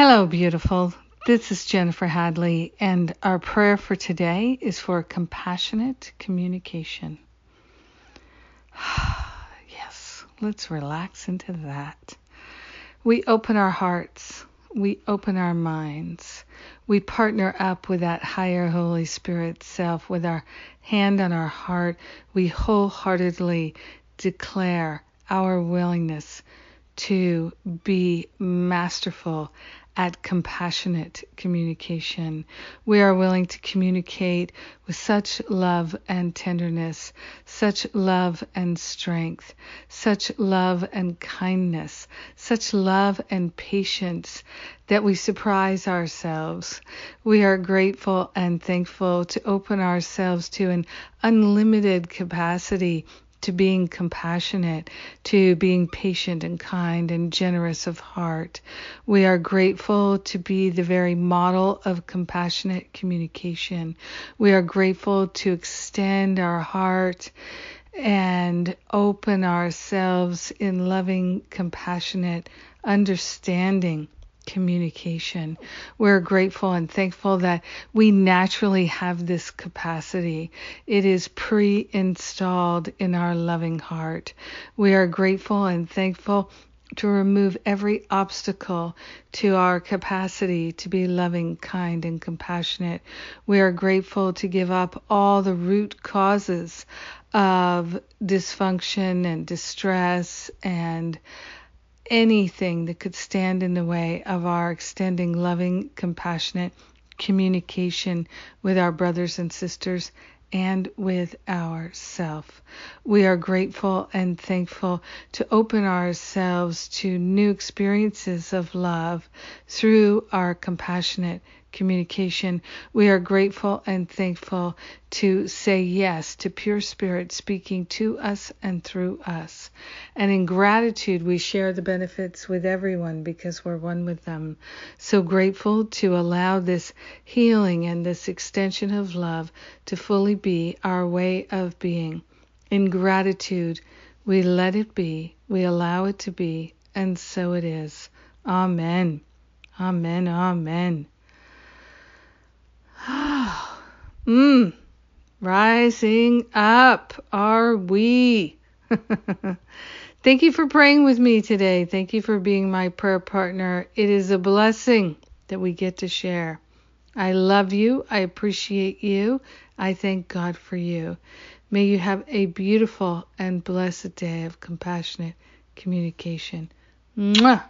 Hello, beautiful. This is Jennifer Hadley, and our prayer for today is for compassionate communication. yes, let's relax into that. We open our hearts, we open our minds, we partner up with that higher Holy Spirit self with our hand on our heart. We wholeheartedly declare our willingness to be masterful at compassionate communication. We are willing to communicate with such love and tenderness, such love and strength, such love and kindness, such love and patience that we surprise ourselves. We are grateful and thankful to open ourselves to an unlimited capacity to being compassionate, to being patient and kind and generous of heart. We are grateful to be the very model of compassionate communication. We are grateful to extend our heart and open ourselves in loving, compassionate understanding communication. We're grateful and thankful that we naturally have this capacity. It is pre installed in our loving heart. We are grateful and thankful to remove every obstacle to our capacity to be loving, kind, and compassionate. We are grateful to give up all the root causes of dysfunction and distress and anything that could stand in the way of our extending loving, compassionate communication with our brothers and sisters and with ourself. We are grateful and thankful to open ourselves to new experiences of love through our compassionate communication. We are grateful and thankful to say yes to pure spirit speaking to us and through us. And in gratitude, we share the benefits with everyone because we're one with them. So grateful to allow this healing and this extension of love to fully be our way of being. In gratitude, we let it be, we allow it to be, and so it is. Amen. Amen. Amen. Mmm. Rising up are we. Thank you for praying with me today. Thank you for being my prayer partner. It is a blessing that we get to share. I love you. I appreciate you. I thank God for you. May you have a beautiful and blessed day of compassionate communication. Mwah!